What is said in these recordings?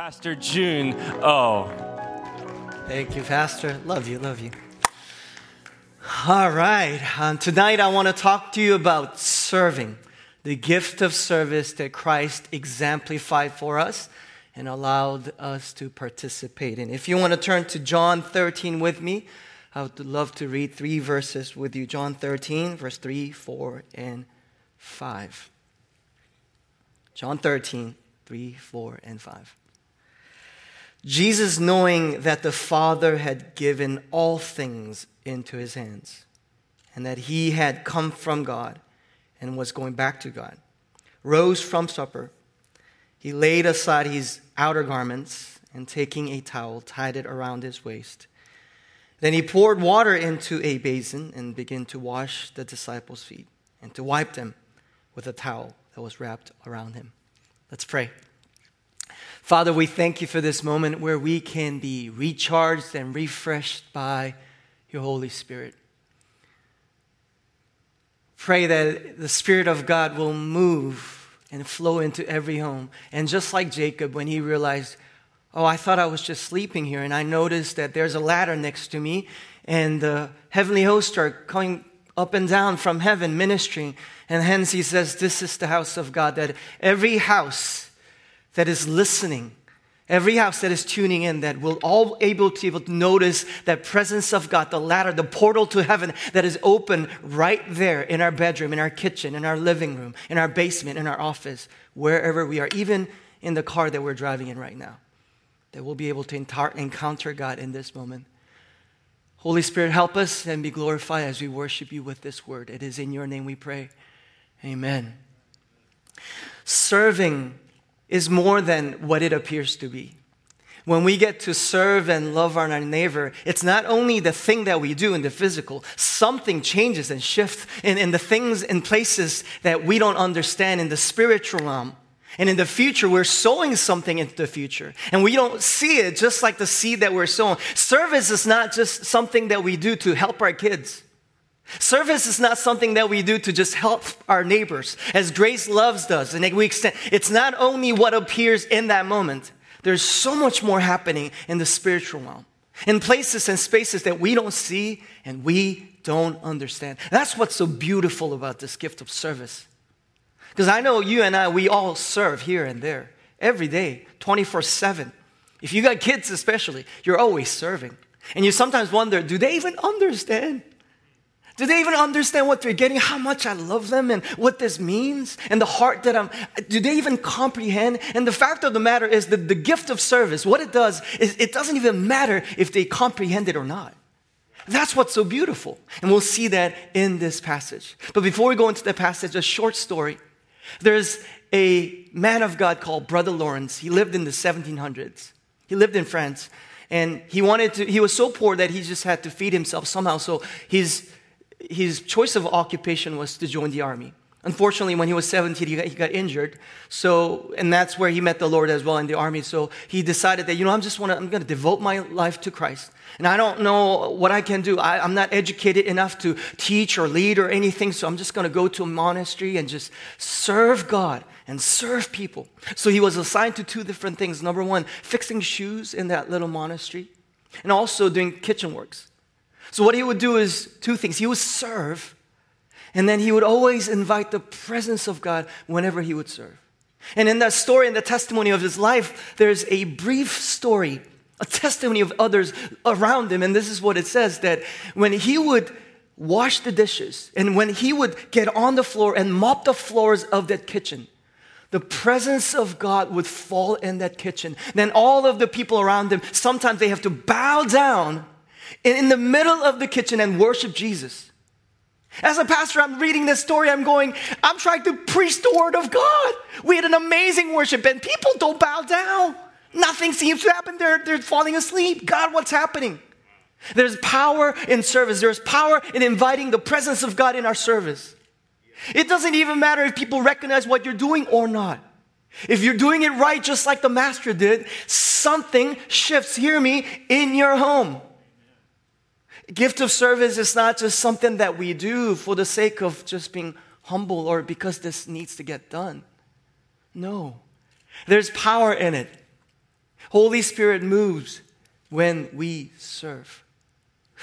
Pastor June Oh. Thank you, Pastor. Love you, love you. All right. Um, tonight, I want to talk to you about serving, the gift of service that Christ exemplified for us and allowed us to participate in. If you want to turn to John 13 with me, I would love to read three verses with you John 13, verse 3, 4, and 5. John 13, 3, 4, and 5. Jesus, knowing that the Father had given all things into his hands, and that he had come from God and was going back to God, rose from supper. He laid aside his outer garments and taking a towel, tied it around his waist. Then he poured water into a basin and began to wash the disciples' feet and to wipe them with a towel that was wrapped around him. Let's pray. Father, we thank you for this moment where we can be recharged and refreshed by your Holy Spirit. Pray that the Spirit of God will move and flow into every home. And just like Jacob, when he realized, oh, I thought I was just sleeping here, and I noticed that there's a ladder next to me, and the heavenly hosts are coming up and down from heaven ministering. And hence he says, This is the house of God, that every house that is listening, every house that is tuning in, that will all be able to, able to notice that presence of God, the ladder, the portal to heaven that is open right there in our bedroom, in our kitchen, in our living room, in our basement, in our office, wherever we are, even in the car that we're driving in right now, that we'll be able to encounter God in this moment. Holy Spirit, help us and be glorified as we worship you with this word. It is in your name we pray. Amen. Serving is more than what it appears to be. When we get to serve and love our neighbor, it's not only the thing that we do in the physical, something changes and shifts in, in the things and places that we don't understand in the spiritual realm. And in the future, we're sowing something into the future. And we don't see it just like the seed that we're sowing. Service is not just something that we do to help our kids. Service is not something that we do to just help our neighbors, as Grace Loves does. And we extend, it's not only what appears in that moment. There's so much more happening in the spiritual realm, in places and spaces that we don't see and we don't understand. That's what's so beautiful about this gift of service. Because I know you and I, we all serve here and there every day, 24 7. If you got kids, especially, you're always serving. And you sometimes wonder do they even understand? Do they even understand what they're getting? How much I love them and what this means? And the heart that I'm, do they even comprehend? And the fact of the matter is that the gift of service, what it does is it doesn't even matter if they comprehend it or not. That's what's so beautiful. And we'll see that in this passage. But before we go into the passage, a short story there's a man of God called Brother Lawrence. He lived in the 1700s. He lived in France. And he wanted to, he was so poor that he just had to feed himself somehow. So his, his choice of occupation was to join the army. Unfortunately, when he was 17, he got, he got, injured. So, and that's where he met the Lord as well in the army. So he decided that, you know, I'm just want to, I'm going to devote my life to Christ. And I don't know what I can do. I, am not educated enough to teach or lead or anything. So I'm just going to go to a monastery and just serve God and serve people. So he was assigned to two different things. Number one, fixing shoes in that little monastery and also doing kitchen works. So what he would do is two things. He would serve and then he would always invite the presence of God whenever he would serve. And in that story, in the testimony of his life, there's a brief story, a testimony of others around him. And this is what it says that when he would wash the dishes and when he would get on the floor and mop the floors of that kitchen, the presence of God would fall in that kitchen. Then all of the people around him, sometimes they have to bow down in the middle of the kitchen and worship Jesus. As a pastor, I'm reading this story, I'm going, I'm trying to preach the word of God. We had an amazing worship, and people don't bow down. Nothing seems to happen. They're, they're falling asleep. God, what's happening? There's power in service, there's power in inviting the presence of God in our service. It doesn't even matter if people recognize what you're doing or not. If you're doing it right, just like the master did, something shifts, hear me, in your home. Gift of service is not just something that we do for the sake of just being humble or because this needs to get done. No. There's power in it. Holy Spirit moves when we serve.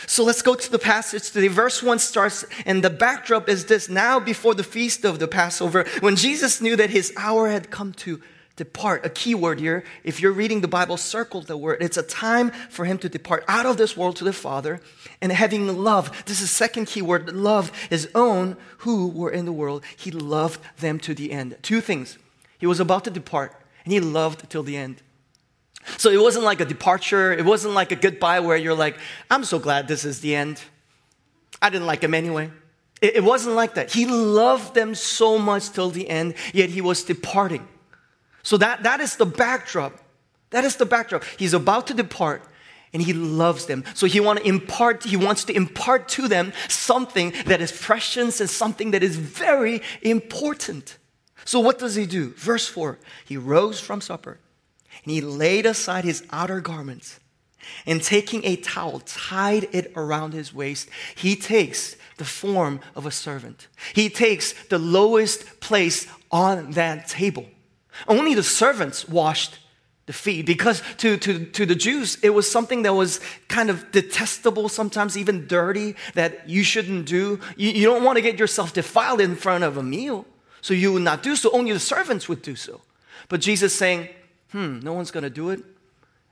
So let's go to the passage today. Verse 1 starts, and the backdrop is this now before the feast of the Passover, when Jesus knew that his hour had come to depart. A key word here, if you're reading the Bible, circle the word. It's a time for him to depart out of this world to the Father and having love. This is second key word love his own who were in the world. He loved them to the end. Two things. He was about to depart and he loved till the end. So it wasn't like a departure, it wasn't like a goodbye where you're like, I'm so glad this is the end. I didn't like him anyway. It, it wasn't like that. He loved them so much till the end, yet he was departing. So that, that is the backdrop. That is the backdrop. He's about to depart and he loves them. So he want to impart, he wants to impart to them something that is precious and something that is very important. So what does he do? Verse 4. He rose from supper and he laid aside his outer garments and taking a towel tied it around his waist. He takes the form of a servant. He takes the lowest place on that table. Only the servants washed the feet because to, to, to the Jews, it was something that was kind of detestable, sometimes even dirty, that you shouldn't do. You, you don't want to get yourself defiled in front of a meal, so you would not do so. Only the servants would do so. But Jesus saying, hmm, no one's going to do it.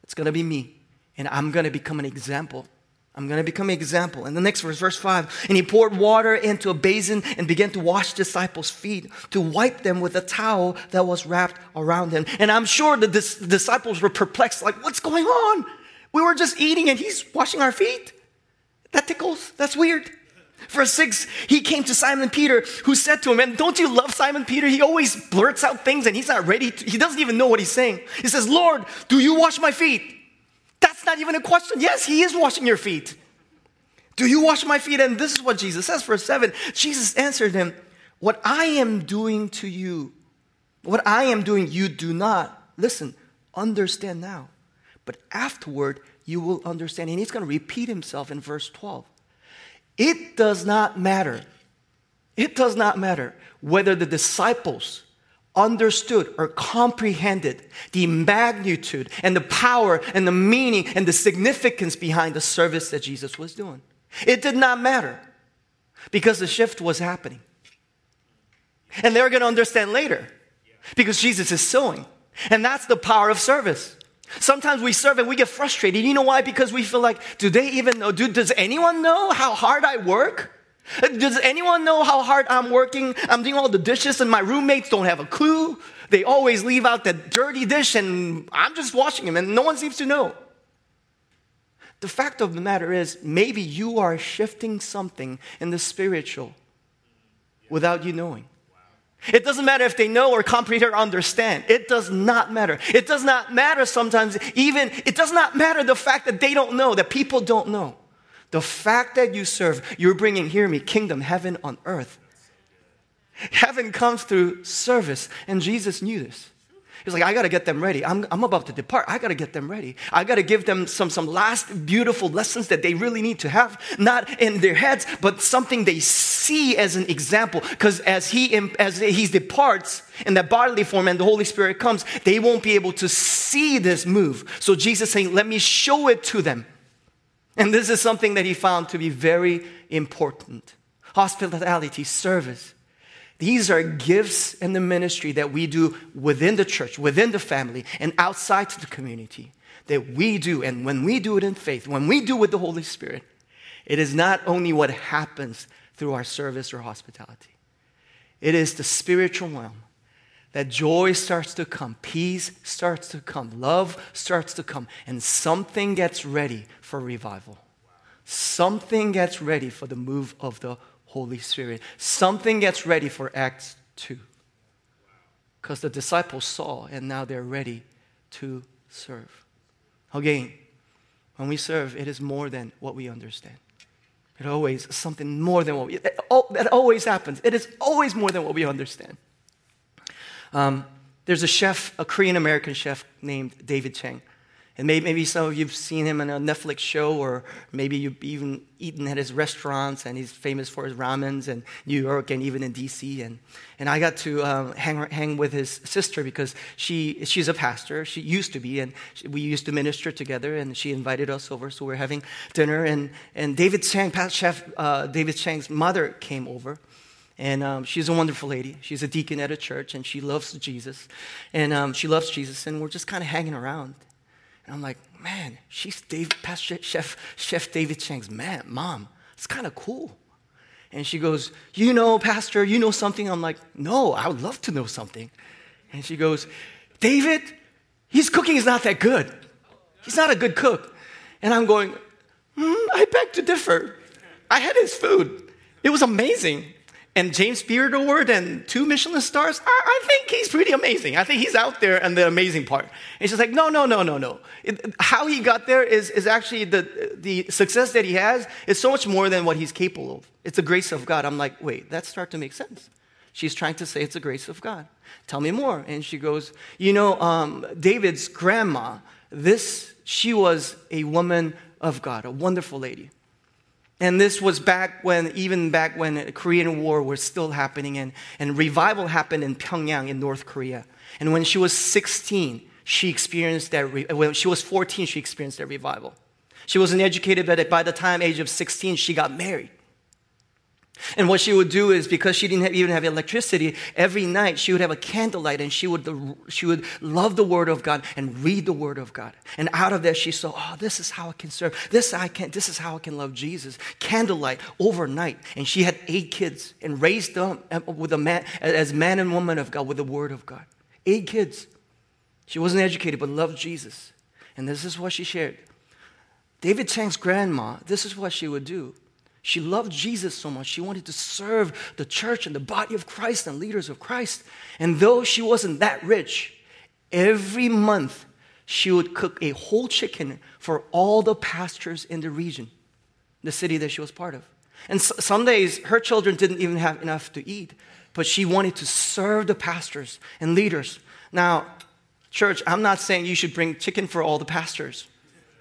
It's going to be me, and I'm going to become an example I'm going to become an example. And the next verse, verse 5, and he poured water into a basin and began to wash disciples' feet, to wipe them with a towel that was wrapped around him. And I'm sure the dis- disciples were perplexed, like, what's going on? We were just eating and he's washing our feet. That tickles. That's weird. Verse 6, he came to Simon Peter, who said to him, And don't you love Simon Peter? He always blurts out things and he's not ready. To, he doesn't even know what he's saying. He says, Lord, do you wash my feet? That's not even a question. Yes, he is washing your feet. Do you wash my feet? And this is what Jesus says, verse 7. Jesus answered him, What I am doing to you, what I am doing, you do not, listen, understand now. But afterward, you will understand. And he's going to repeat himself in verse 12. It does not matter. It does not matter whether the disciples understood or comprehended the magnitude and the power and the meaning and the significance behind the service that Jesus was doing. It did not matter because the shift was happening. And they're going to understand later because Jesus is sowing. And that's the power of service. Sometimes we serve and we get frustrated. You know why? Because we feel like, do they even know? Do, does anyone know how hard I work? Does anyone know how hard I'm working? I'm doing all the dishes, and my roommates don't have a clue. They always leave out that dirty dish, and I'm just washing them, and no one seems to know. The fact of the matter is, maybe you are shifting something in the spiritual without you knowing. It doesn't matter if they know or comprehend or understand. It does not matter. It does not matter sometimes, even, it does not matter the fact that they don't know, that people don't know. The fact that you serve, you're bringing, hear me, kingdom, heaven on earth. Heaven comes through service, and Jesus knew this. He's like, I got to get them ready. I'm, I'm about to depart. I got to get them ready. I got to give them some, some last beautiful lessons that they really need to have, not in their heads, but something they see as an example. Because as he, as he departs in that bodily form and the Holy Spirit comes, they won't be able to see this move. So Jesus saying, let me show it to them. And this is something that he found to be very important hospitality, service. These are gifts in the ministry that we do within the church, within the family, and outside the community that we do. And when we do it in faith, when we do it with the Holy Spirit, it is not only what happens through our service or hospitality, it is the spiritual realm that joy starts to come, peace starts to come, love starts to come, and something gets ready for revival. Something gets ready for the move of the Holy Spirit. Something gets ready for Acts 2. Because the disciples saw and now they're ready to serve. Again, when we serve, it is more than what we understand. It always something more than what we, that always happens. It is always more than what we understand. Um, there's a chef, a Korean American chef named David Chang. And maybe, maybe some of you have seen him in a Netflix show, or maybe you've even eaten at his restaurants, and he's famous for his ramens in New York and even in DC. And, and I got to um, hang, hang with his sister because she, she's a pastor. She used to be, and she, we used to minister together, and she invited us over, so we're having dinner. And, and David Chang, Chef uh, David Chang's mother came over. And um, she's a wonderful lady. She's a deacon at a church, and she loves Jesus. And um, she loves Jesus, and we're just kind of hanging around. And I'm like, man, she's Dave, Pastor Chef, Chef David Chang's man, mom. It's kind of cool. And she goes, You know, Pastor, you know something? I'm like, No, I would love to know something. And she goes, David, his cooking is not that good. He's not a good cook. And I'm going, mm, I beg to differ. I had his food, it was amazing and James Beard Award and two Michelin stars, I, I, think he's pretty amazing. I think he's out there and the amazing part. And she's like, no, no, no, no, no. It, how he got there is, is actually the, the success that he has is so much more than what he's capable of. It's the grace of God. I'm like, wait, that starts to make sense. She's trying to say it's the grace of God. Tell me more. And she goes, you know, um, David's grandma, this, she was a woman of God, a wonderful lady. And this was back when, even back when the Korean War was still happening, and, and revival happened in Pyongyang in North Korea. And when she was 16, she experienced that, re- when she was 14, she experienced that revival. She wasn't educated, but by the time age of 16, she got married. And what she would do is because she didn't have, even have electricity, every night she would have a candlelight and she would, she would love the Word of God and read the Word of God. And out of that, she saw, oh, this is how I can serve. This, I can, this is how I can love Jesus. Candlelight overnight. And she had eight kids and raised them um, with a man, as man and woman of God with the Word of God. Eight kids. She wasn't educated, but loved Jesus. And this is what she shared. David Chang's grandma, this is what she would do. She loved Jesus so much. She wanted to serve the church and the body of Christ and leaders of Christ. And though she wasn't that rich, every month she would cook a whole chicken for all the pastors in the region, the city that she was part of. And some days her children didn't even have enough to eat, but she wanted to serve the pastors and leaders. Now, church, I'm not saying you should bring chicken for all the pastors.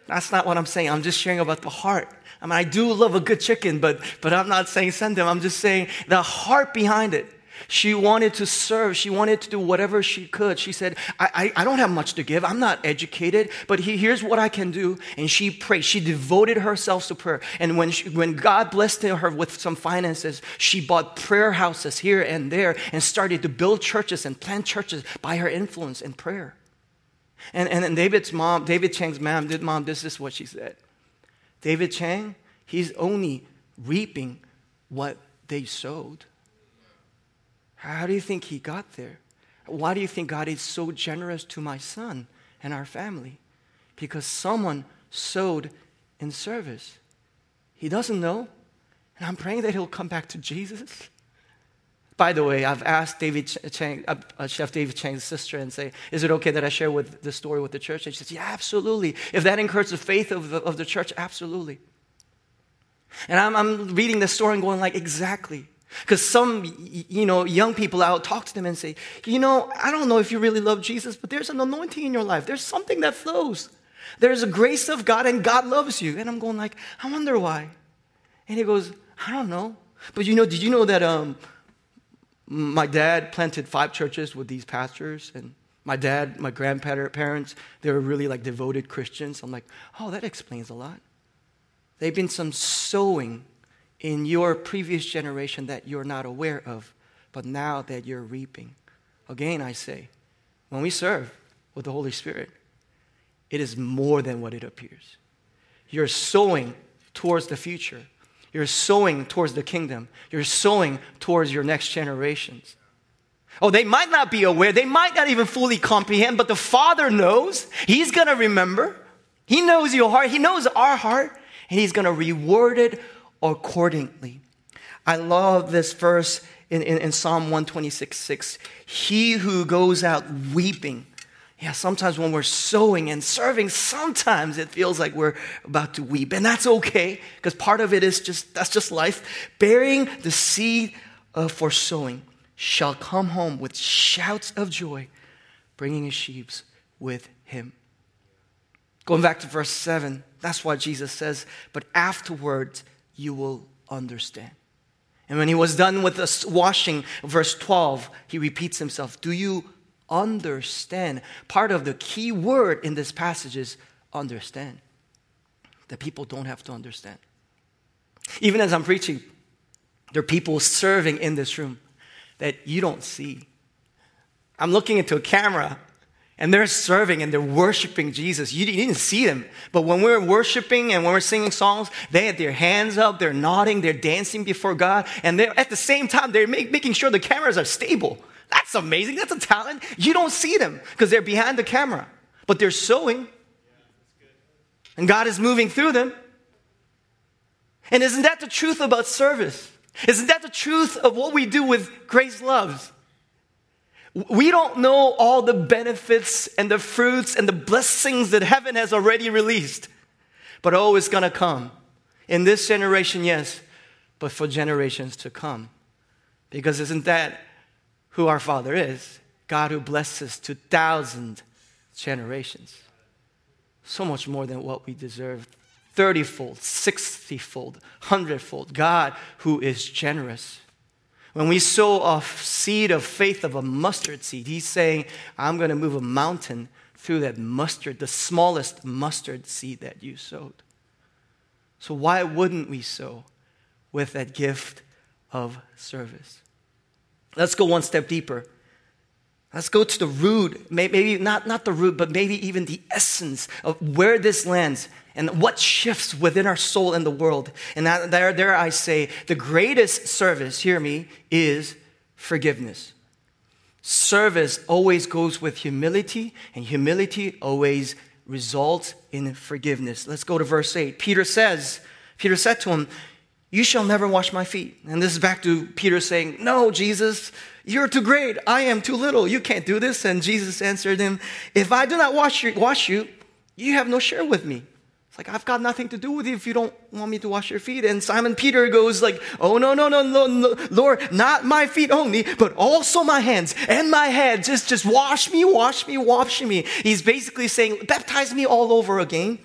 That's not what I'm saying. I'm just sharing about the heart I mean, I do love a good chicken, but, but I'm not saying send them. I'm just saying the heart behind it. She wanted to serve. She wanted to do whatever she could. She said, I, I, I don't have much to give. I'm not educated, but he, here's what I can do. And she prayed. She devoted herself to prayer. And when, she, when God blessed her with some finances, she bought prayer houses here and there and started to build churches and plant churches by her influence and prayer. And, and, and David's mom, David Chang's mom, did mom, this is what she said. David Chang, he's only reaping what they sowed. How do you think he got there? Why do you think God is so generous to my son and our family? Because someone sowed in service. He doesn't know. And I'm praying that he'll come back to Jesus. By the way, I've asked David Chang, uh, uh, Chef David Chang's sister and say, is it okay that I share with the story with the church? And she says, yeah, absolutely. If that encourages the faith of the, of the church, absolutely. And I'm, I'm reading the story and going like, exactly. Because some, you know, young people, I'll talk to them and say, you know, I don't know if you really love Jesus, but there's an anointing in your life. There's something that flows. There's a grace of God and God loves you. And I'm going like, I wonder why. And he goes, I don't know. But you know, did you know that um, my dad planted five churches with these pastors and my dad my grandparents they were really like devoted christians. I'm like oh that explains a lot. They've been some sowing in your previous generation that you're not aware of but now that you're reaping. Again i say when we serve with the holy spirit it is more than what it appears. You're sowing towards the future you're sowing towards the kingdom. You're sowing towards your next generations. Oh, they might not be aware. They might not even fully comprehend, but the Father knows. He's going to remember. He knows your heart. He knows our heart, and He's going to reward it accordingly. I love this verse in, in, in Psalm 126 6. He who goes out weeping yeah, sometimes when we're sowing and serving, sometimes it feels like we're about to weep. And that's okay, because part of it is just, that's just life. Bearing the seed of for sowing shall come home with shouts of joy, bringing his sheep with him. Going back to verse 7, that's what Jesus says, but afterwards you will understand. And when he was done with the washing, verse 12, he repeats himself Do you understand? Part of the key word in this passage is understand. That people don't have to understand. Even as I'm preaching, there are people serving in this room that you don't see. I'm looking into a camera and they're serving and they're worshiping Jesus. You didn't see them. But when we're worshiping and when we're singing songs, they had their hands up, they're nodding, they're dancing before God. And they're, at the same time, they're make, making sure the cameras are stable. That's amazing. That's a talent. You don't see them because they're behind the camera, but they're sowing. And God is moving through them. And isn't that the truth about service? Isn't that the truth of what we do with Grace Loves? We don't know all the benefits and the fruits and the blessings that heaven has already released. But oh, it's going to come. In this generation, yes, but for generations to come. Because isn't that who our Father is? God who blesses to thousand generations. So much more than what we deserve. 30 fold, 60 fold, 100 fold. God who is generous. When we sow a seed of faith of a mustard seed, he's saying, I'm going to move a mountain through that mustard, the smallest mustard seed that you sowed. So, why wouldn't we sow with that gift of service? Let's go one step deeper. Let's go to the root, maybe not, not the root, but maybe even the essence of where this lands and what shifts within our soul and the world. And that, there, there I say, the greatest service, hear me, is forgiveness. Service always goes with humility, and humility always results in forgiveness. Let's go to verse 8. Peter says, Peter said to him, You shall never wash my feet. And this is back to Peter saying, No, Jesus, you're too great. I am too little. You can't do this. And Jesus answered him, If I do not wash you, wash you, you have no share with me. It's like, I've got nothing to do with you if you don't want me to wash your feet. And Simon Peter goes like, Oh, no, no, no, no, no, Lord, not my feet only, but also my hands and my head. Just, just wash me, wash me, wash me. He's basically saying, baptize me all over again.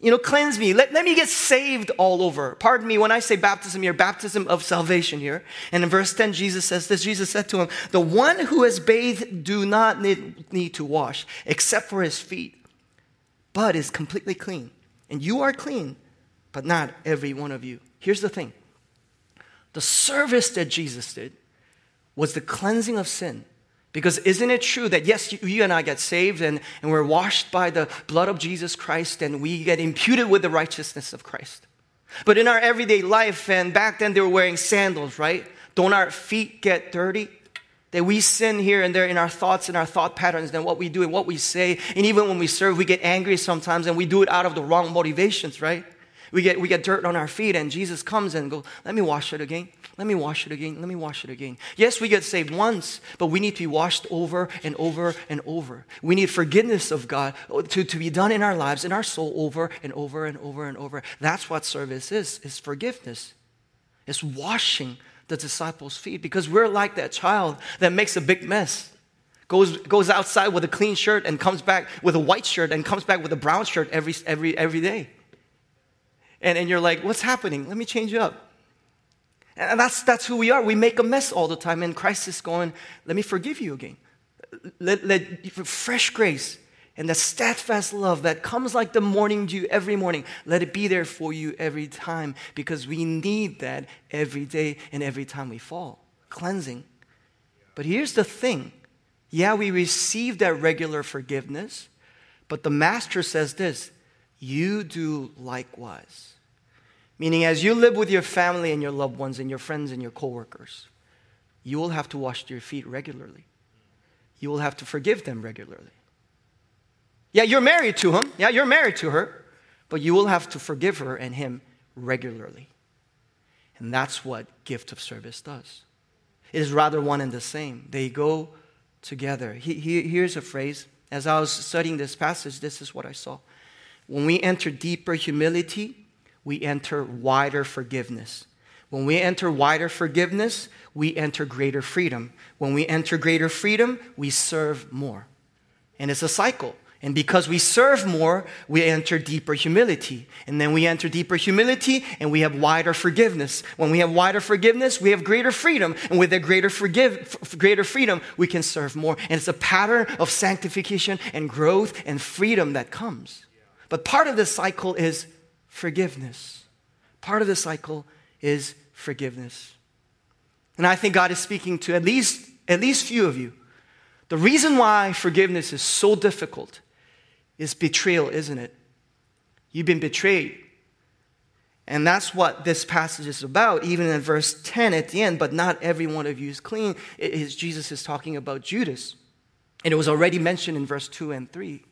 You know, cleanse me. Let, let me get saved all over. Pardon me when I say baptism here, baptism of salvation here. And in verse 10, Jesus says this Jesus said to him, The one who has bathed do not need, need to wash, except for his feet, but is completely clean. And you are clean, but not every one of you. Here's the thing the service that Jesus did was the cleansing of sin. Because isn't it true that yes, you, and I get saved and, and we're washed by the blood of Jesus Christ and we get imputed with the righteousness of Christ? But in our everyday life, and back then they were wearing sandals, right? Don't our feet get dirty? That we sin here and there in our thoughts and our thought patterns and what we do and what we say. And even when we serve, we get angry sometimes and we do it out of the wrong motivations, right? We get, we get dirt on our feet and Jesus comes and goes, let me wash it again. Let me wash it again. Let me wash it again. Yes, we get saved once, but we need to be washed over and over and over. We need forgiveness of God to, to be done in our lives, in our soul, over and over and over and over. That's what service is, is forgiveness. It's washing the disciples' feet because we're like that child that makes a big mess. Goes, goes outside with a clean shirt and comes back with a white shirt and comes back with a brown shirt every, every, every day. And, and you're like, what's happening? Let me change up. And that's, that's who we are. We make a mess all the time. And Christ is going, let me forgive you again. Let, let fresh grace and the steadfast love that comes like the morning dew every morning, let it be there for you every time because we need that every day and every time we fall. Cleansing. But here's the thing yeah, we receive that regular forgiveness, but the Master says this you do likewise. Meaning, as you live with your family and your loved ones and your friends and your coworkers, you will have to wash your feet regularly. You will have to forgive them regularly. Yeah, you're married to him. Yeah, you're married to her. But you will have to forgive her and him regularly. And that's what gift of service does. It is rather one and the same. They go together. He, he, here's a phrase. As I was studying this passage, this is what I saw. When we enter deeper humility, we enter wider forgiveness. When we enter wider forgiveness, we enter greater freedom. When we enter greater freedom, we serve more. And it's a cycle. And because we serve more, we enter deeper humility. And then we enter deeper humility and we have wider forgiveness. When we have wider forgiveness, we have greater freedom. And with that greater, forgive, greater freedom, we can serve more. And it's a pattern of sanctification and growth and freedom that comes. But part of this cycle is forgiveness. Part of the cycle is forgiveness. And I think God is speaking to at least, at least few of you. The reason why forgiveness is so difficult is betrayal, isn't it? You've been betrayed. And that's what this passage is about, even in verse 10 at the end. But not every one of you is clean. It is, Jesus is talking about Judas. And it was already mentioned in verse 2 and 3.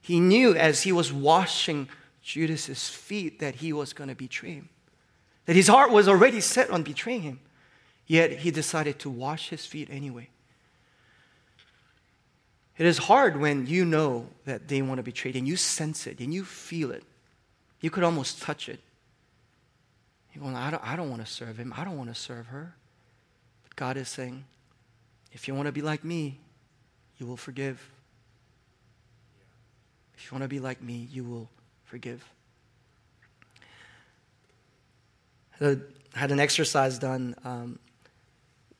He knew as he was washing Judas's feet that he was going to betray him, that his heart was already set on betraying him. Yet he decided to wash his feet anyway. It is hard when you know that they want to betray you and you sense it and you feel it. You could almost touch it. You're going, I don't, I don't want to serve him. I don't want to serve her. But God is saying, if you want to be like me, you will forgive. If you want to be like me, you will forgive. I had an exercise done um,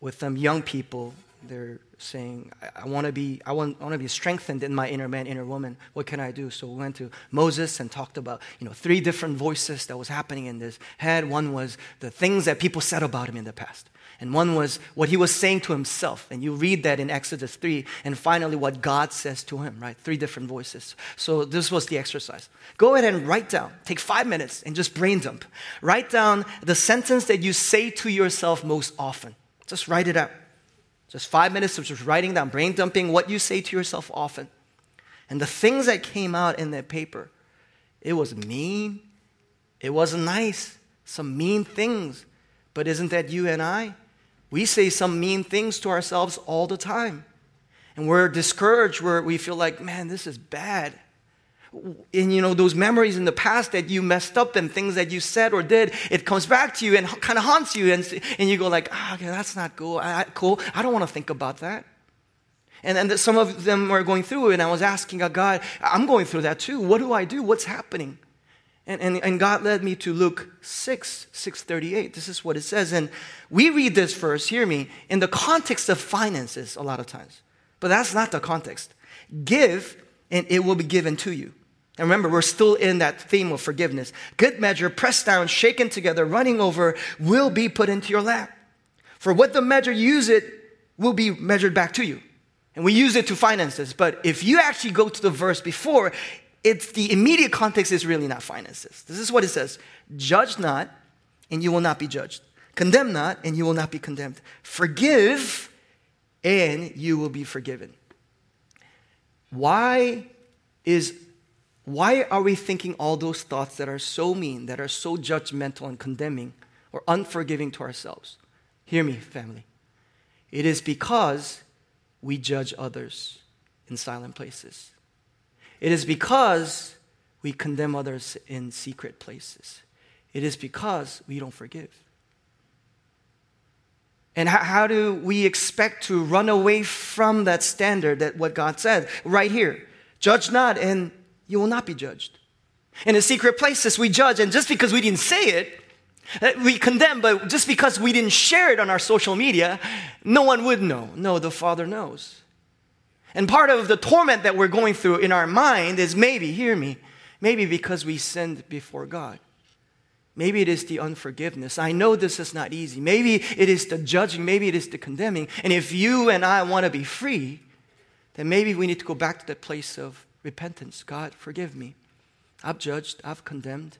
with some young people. They're saying, I, I want to be, I want, I want to be strengthened in my inner man, inner woman. What can I do? So we went to Moses and talked about, you know, three different voices that was happening in his head. One was the things that people said about him in the past. And one was what he was saying to himself. And you read that in Exodus 3. And finally, what God says to him, right? Three different voices. So this was the exercise. Go ahead and write down, take five minutes and just brain dump. Write down the sentence that you say to yourself most often. Just write it out. Just five minutes of just writing down, brain dumping what you say to yourself often. And the things that came out in that paper, it was mean, it wasn't nice, some mean things. But isn't that you and I? We say some mean things to ourselves all the time. And we're discouraged, where we feel like, man, this is bad in you know those memories in the past that you messed up and things that you said or did it comes back to you and kind of haunts you and, and you go like ah, okay, that's not cool. I, cool. I don't want to think about that. And then some of them were going through and i was asking god i'm going through that too. What do i do? What's happening? And, and, and god led me to luke 6 638 this is what it says. And we read this verse hear me in the context of finances a lot of times. But that's not the context. Give and it will be given to you and remember, we're still in that theme of forgiveness. Good measure, pressed down, shaken together, running over, will be put into your lap. For what the measure you use it will be measured back to you. And we use it to finances. But if you actually go to the verse before, it's the immediate context is really not finances. This is what it says Judge not, and you will not be judged. Condemn not, and you will not be condemned. Forgive, and you will be forgiven. Why is why are we thinking all those thoughts that are so mean, that are so judgmental and condemning or unforgiving to ourselves? Hear me, family. It is because we judge others in silent places. It is because we condemn others in secret places. It is because we don't forgive. And how, do we expect to run away from that standard that what God said right here? Judge not, and you will not be judged. In the secret places, we judge, and just because we didn't say it, uh, we condemn, but just because we didn't share it on our social media, no one would know. No, the Father knows. And part of the torment that we're going through in our mind is maybe, hear me, maybe because we sinned before God. Maybe it is the unforgiveness. I know this is not easy. Maybe it is the judging. Maybe it is the condemning. And if you and I want to be free, then maybe we need to go back to that place of repentance. God, forgive me. I've judged, I've condemned.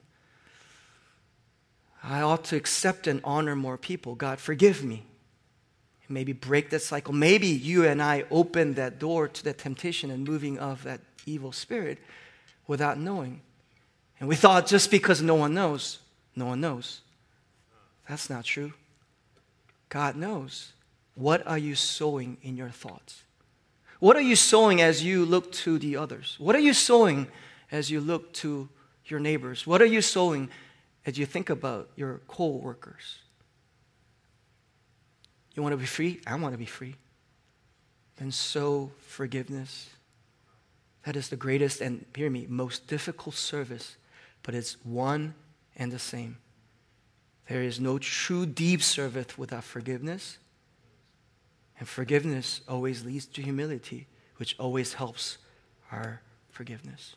I ought to accept and honor more people. God, forgive me. Maybe break that cycle. Maybe you and I open that door to that temptation and moving of that evil spirit without knowing. And we thought just because no one knows, no one knows. That's not true. God knows. What are you sowing in your thoughts? What are you sowing as you look to the others? What are you sowing as you look to your neighbors? What are you sowing as you think about your co workers? You want to be free? I want to be free. Then sow forgiveness. That is the greatest and, hear me, most difficult service, but it's one and the same. There is no true deep service without forgiveness. And forgiveness always leads to humility, which always helps our forgiveness.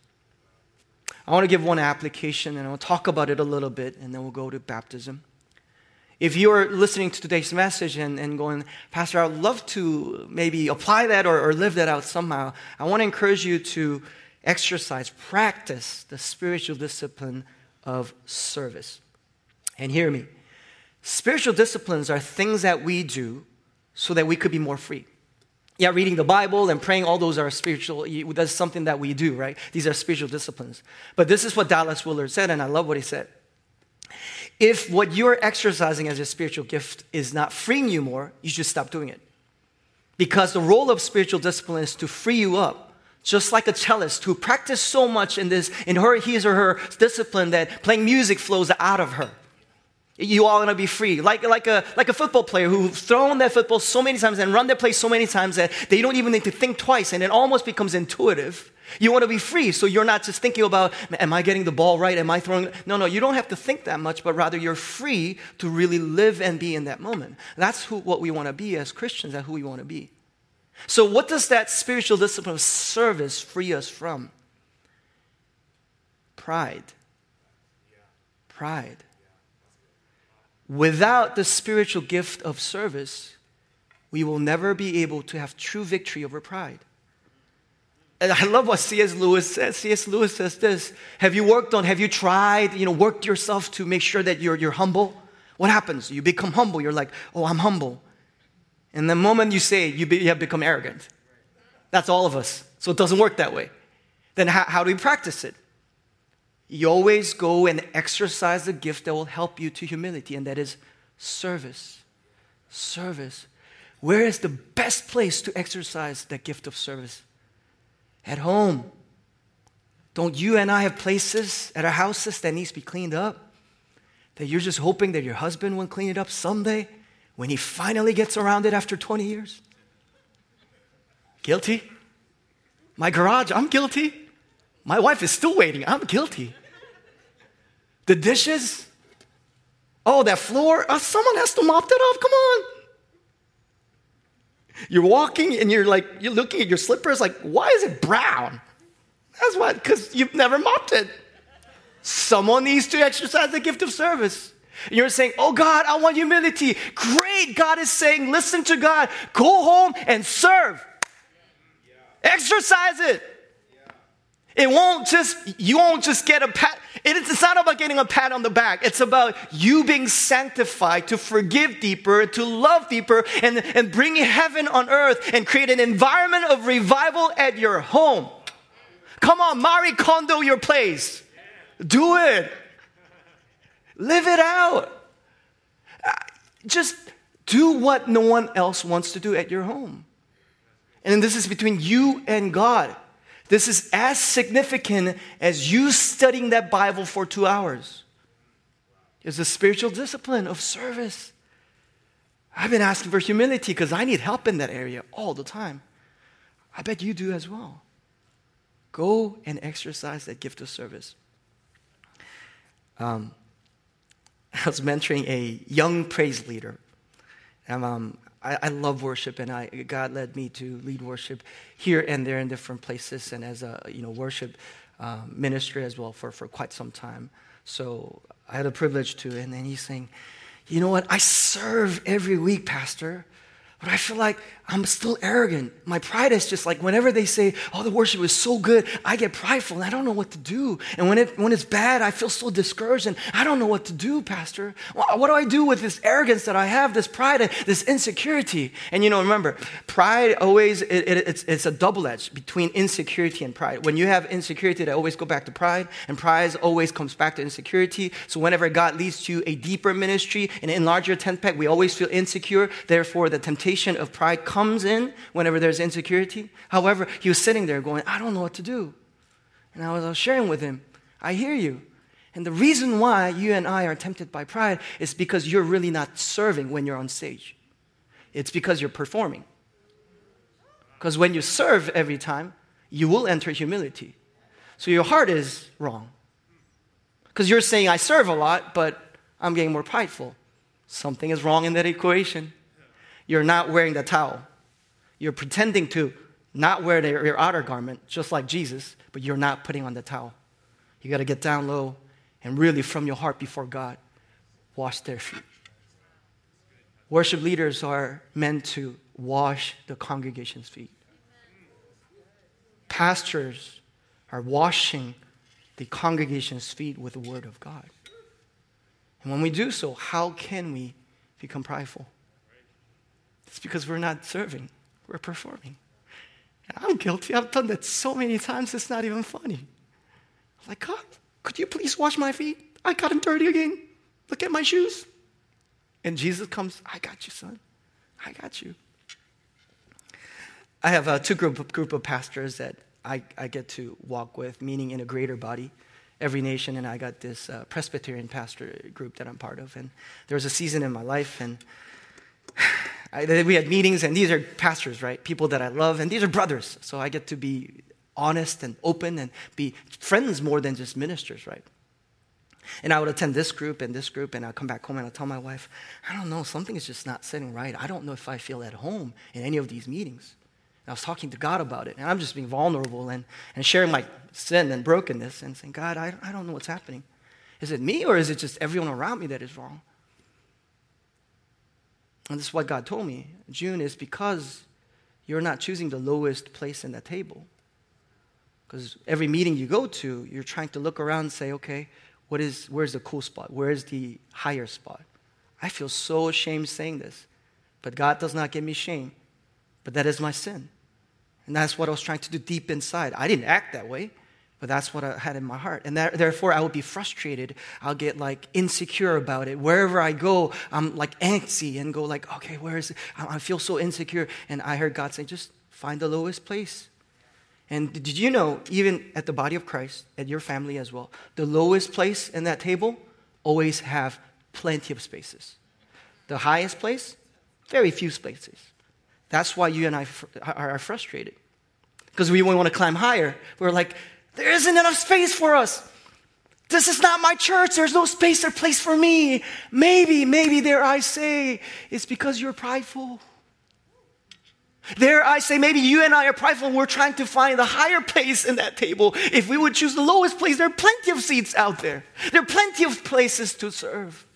I want to give one application and I'll talk about it a little bit and then we'll go to baptism. If you're listening to today's message and, and going, Pastor, I would love to maybe apply that or, or live that out somehow, I want to encourage you to exercise, practice the spiritual discipline of service. And hear me spiritual disciplines are things that we do so that we could be more free. Yeah, reading the Bible and praying, all those are spiritual. That's something that we do, right? These are spiritual disciplines. But this is what Dallas Willard said, and I love what he said. If what you're exercising as a spiritual gift is not freeing you more, you should stop doing it. Because the role of spiritual discipline is to free you up, just like a cellist who practiced so much in this, in her, his or her discipline that playing music flows out of her. You all to be free. Like, like, a, like a football player who's thrown that football so many times and run their play so many times that they don't even need to think twice and it almost becomes intuitive. You want to be free, so you're not just thinking about, am I getting the ball right? Am I throwing? No, no, you don't have to think that much, but rather you're free to really live and be in that moment. That's who, what we want to be as Christians, that's who we want to be. So, what does that spiritual discipline of service free us from? Pride. Pride. Without the spiritual gift of service, we will never be able to have true victory over pride. And I love what C.S. Lewis says. C.S. Lewis says this Have you worked on, have you tried, you know, worked yourself to make sure that you're, you're humble? What happens? You become humble. You're like, oh, I'm humble. And the moment you say you, be, you have become arrogant. That's all of us. So it doesn't work that way. Then how, how do we practice it? You always go and exercise the gift that will help you to humility, and that is service. Service. Where is the best place to exercise that gift of service? At home. Don't you and I have places at our houses that needs to be cleaned up? That you're just hoping that your husband will clean it up someday when he finally gets around it after 20 years? Guilty? My garage, I'm guilty. My wife is still waiting. I'm guilty. The dishes? Oh, that floor? Oh, someone has to mop that up. Come on. You're walking and you're like, you're looking at your slippers, like, why is it brown? That's why, because you've never mopped it. Someone needs to exercise the gift of service. You're saying, Oh God, I want humility. Great. God is saying, Listen to God. Go home and serve. Exercise it. It won't just, you won't just get a pat. It's not about getting a pat on the back. It's about you being sanctified to forgive deeper, to love deeper, and, and bringing heaven on earth and create an environment of revival at your home. Come on, Marie Kondo your place. Do it. Live it out. Uh, just do what no one else wants to do at your home. And this is between you and God. This is as significant as you studying that Bible for two hours. It's a spiritual discipline of service. I've been asking for humility because I need help in that area all the time. I bet you do as well. Go and exercise that gift of service. Um, I was mentoring a young praise leader. And um, I, I, love worship, and I, God led me to lead worship here and there in different places, and as a you know worship um, ministry as well for, for quite some time. So I had a privilege to, and then he's saying, "You know what? I serve every week, Pastor." But I feel like I'm still arrogant. My pride is just like whenever they say, oh, the worship is so good, I get prideful and I don't know what to do. And when, it, when it's bad, I feel so discouraged and I don't know what to do, Pastor. What do I do with this arrogance that I have, this pride, this insecurity? And you know, remember, pride always, it, it, it's, it's a double edge between insecurity and pride. When you have insecurity, they always go back to pride, and pride always comes back to insecurity. So whenever God leads to a deeper ministry, and an enlarged tent peg, we always feel insecure. Therefore, the temptation of pride comes in whenever there's insecurity. However, he was sitting there going, I don't know what to do. And I was sharing with him, I hear you. And the reason why you and I are tempted by pride is because you're really not serving when you're on stage. It's because you're performing. Because when you serve every time, you will enter humility. So your heart is wrong. Because you're saying, I serve a lot, but I'm getting more prideful. Something is wrong in that equation. You're not wearing the towel. You're pretending to not wear the, your outer garment, just like Jesus, but you're not putting on the towel. You got to get down low and really, from your heart before God, wash their feet. Worship leaders are meant to wash the congregation's feet. Pastors are washing the congregation's feet with the Word of God. And when we do so, how can we become prideful? It's because we're not serving, we're performing. And I'm guilty. I've done that so many times, it's not even funny. I'm like, God, could you please wash my feet? I got them dirty again. Look at my shoes. And Jesus comes, I got you, son. I got you. I have a two group, group of pastors that I, I get to walk with, meaning in a greater body, every nation. And I got this uh, Presbyterian pastor group that I'm part of. And there was a season in my life, and I, we had meetings, and these are pastors, right? People that I love, and these are brothers. So I get to be honest and open and be friends more than just ministers, right? And I would attend this group and this group, and I'd come back home and I'd tell my wife, I don't know, something is just not sitting right. I don't know if I feel at home in any of these meetings. And I was talking to God about it, and I'm just being vulnerable and, and sharing my sin and brokenness and saying, God, I, I don't know what's happening. Is it me or is it just everyone around me that is wrong? And this is what God told me. June is because you're not choosing the lowest place in the table. Because every meeting you go to, you're trying to look around and say, okay, what is, where's the cool spot? Where's the higher spot? I feel so ashamed saying this, but God does not give me shame. But that is my sin. And that's what I was trying to do deep inside. I didn't act that way, but that's what I had in my heart. And that, therefore, I would be frustrated. I'll get like insecure about it. Wherever I go, I'm like antsy and go like, okay, where is it? I feel so insecure. And I heard God say, just find the lowest place and did you know, even at the body of Christ, at your family as well, the lowest place in that table always have plenty of spaces. The highest place, very few spaces. That's why you and I are frustrated. Because we want to climb higher. We're like, there isn't enough space for us. This is not my church. There's no space or place for me. Maybe, maybe there I say, it's because you're prideful. There, I say, maybe you and I are prideful and we're trying to find the higher place in that table. If we would choose the lowest place, there are plenty of seats out there. There are plenty of places to serve.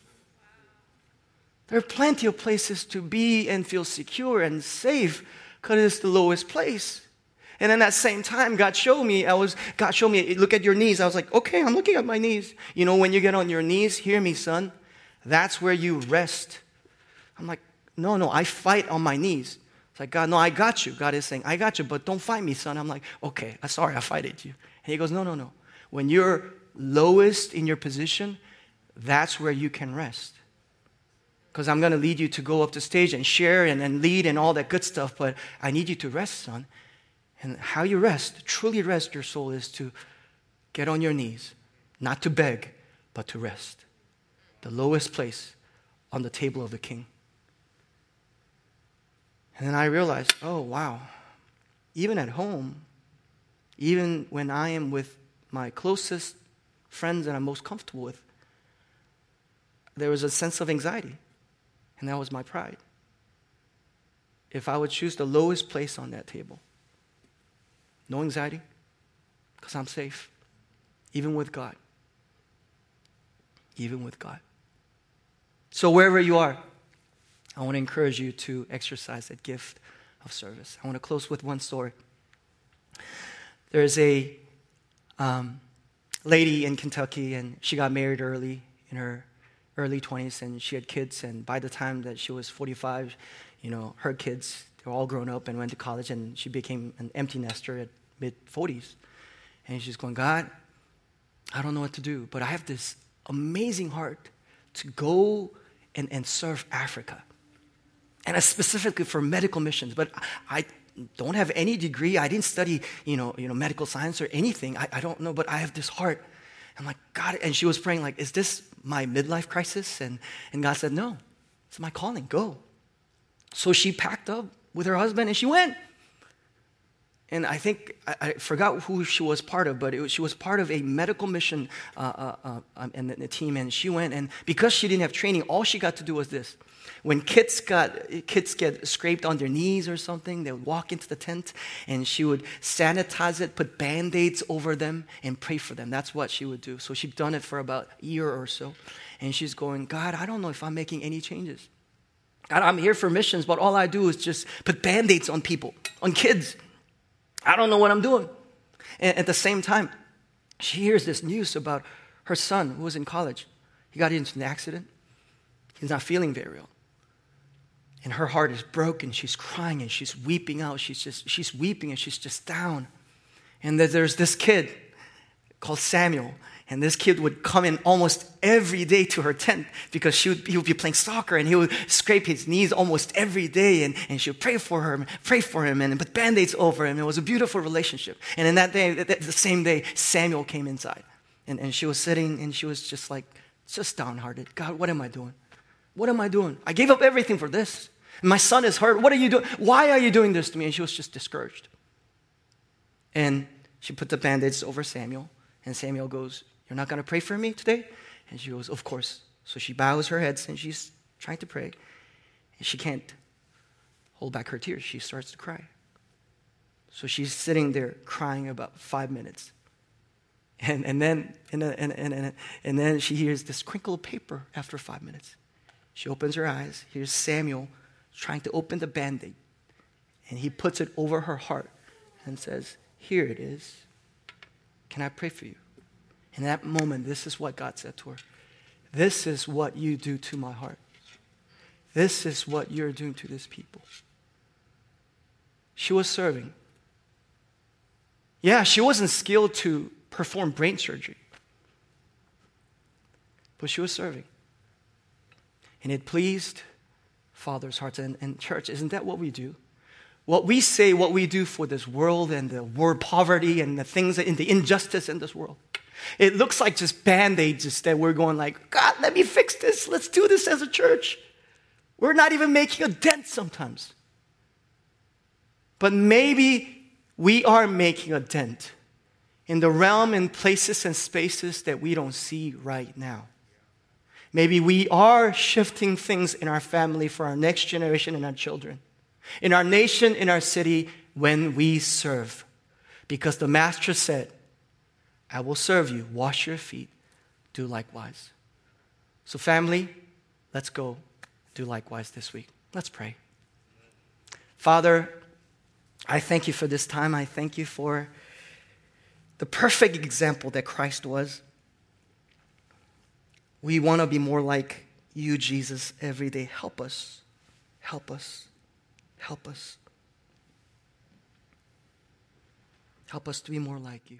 There are plenty of places to be and feel secure and safe because it's the lowest place. And in that same time, God showed me, I was, God showed me, look at your knees. I was like, okay, I'm looking at my knees. You know, when you get on your knees, hear me, son, that's where you rest. I'm like, no, no, I fight on my knees. It's like, God, no, I got you. God is saying, I got you, but don't fight me, son. I'm like, okay, I'm sorry, I fighted you. And he goes, no, no, no. When you're lowest in your position, that's where you can rest. Because I'm going to lead you to go up the stage and share and, and lead and all that good stuff, but I need you to rest, son. And how you rest, truly rest your soul, is to get on your knees, not to beg, but to rest. The lowest place on the table of the king. And then I realized, oh, wow, even at home, even when I am with my closest friends that I'm most comfortable with, there was a sense of anxiety, and that was my pride. If I would choose the lowest place on that table, no anxiety, because I'm safe, even with God. Even with God. So, wherever you are, I want to encourage you to exercise that gift of service. I want to close with one story. There's a um, lady in Kentucky, and she got married early in her early 20s, and she had kids. And by the time that she was 45, you know, her kids, they were all grown up and went to college, and she became an empty nester at mid 40s. And she's going, God, I don't know what to do, but I have this amazing heart to go and, and serve Africa and specifically for medical missions. But I don't have any degree. I didn't study, you know, you know medical science or anything. I, I don't know, but I have this heart. I'm like, God, and she was praying, like, is this my midlife crisis? And, and God said, no, it's my calling, go. So she packed up with her husband and she went. And I think I, I, forgot who she was part of, but was, she was part of a medical mission uh, uh, uh, um, and the, team. And she went, and because she didn't have training, all she got to do was this: when kids got kids get scraped on their knees or something, they would walk into the tent, and she would sanitize it, put band-aids over them, and pray for them. That's what she would do. So she'd done it for about a year or so, and she's going, God, I don't know if I'm making any changes. God, I'm here for missions, but all I do is just put band-aids on people, on kids. I don't know what I'm doing. And at the same time, she hears this news about her son who was in college. He got into an accident. He's not feeling very well. And her heart is broken. She's crying and she's weeping out. She's just she's weeping and she's just down. And there's this kid called Samuel. And this kid would come in almost every day to her tent because she would, he would be playing soccer and he would scrape his knees almost every day and, and she would pray for her, pray for him and put band-aids over him. It was a beautiful relationship. And in that day, the same day, Samuel came inside. And, and she was sitting and she was just like, just downhearted. God, what am I doing? What am I doing? I gave up everything for this. My son is hurt. What are you doing? Why are you doing this to me? And she was just discouraged. And she put the band-aids over Samuel. And Samuel goes, you're not going to pray for me today? And she goes, Of course. So she bows her head and she's trying to pray. And she can't hold back her tears. She starts to cry. So she's sitting there crying about five minutes. And, and, then, and, and, and, and then she hears this crinkle of paper after five minutes. She opens her eyes. Here's Samuel trying to open the band aid. And he puts it over her heart and says, Here it is. Can I pray for you? In that moment, this is what God said to her This is what you do to my heart. This is what you're doing to this people. She was serving. Yeah, she wasn't skilled to perform brain surgery, but she was serving. And it pleased Father's hearts. And, and church, isn't that what we do? What we say, what we do for this world and the word poverty and the things in the injustice in this world. It looks like just band-aids that we're going like, God, let me fix this. Let's do this as a church. We're not even making a dent sometimes. But maybe we are making a dent in the realm and places and spaces that we don't see right now. Maybe we are shifting things in our family for our next generation and our children, in our nation, in our city, when we serve. Because the Master said, I will serve you. Wash your feet. Do likewise. So, family, let's go do likewise this week. Let's pray. Father, I thank you for this time. I thank you for the perfect example that Christ was. We want to be more like you, Jesus, every day. Help us. Help us. Help us. Help us to be more like you.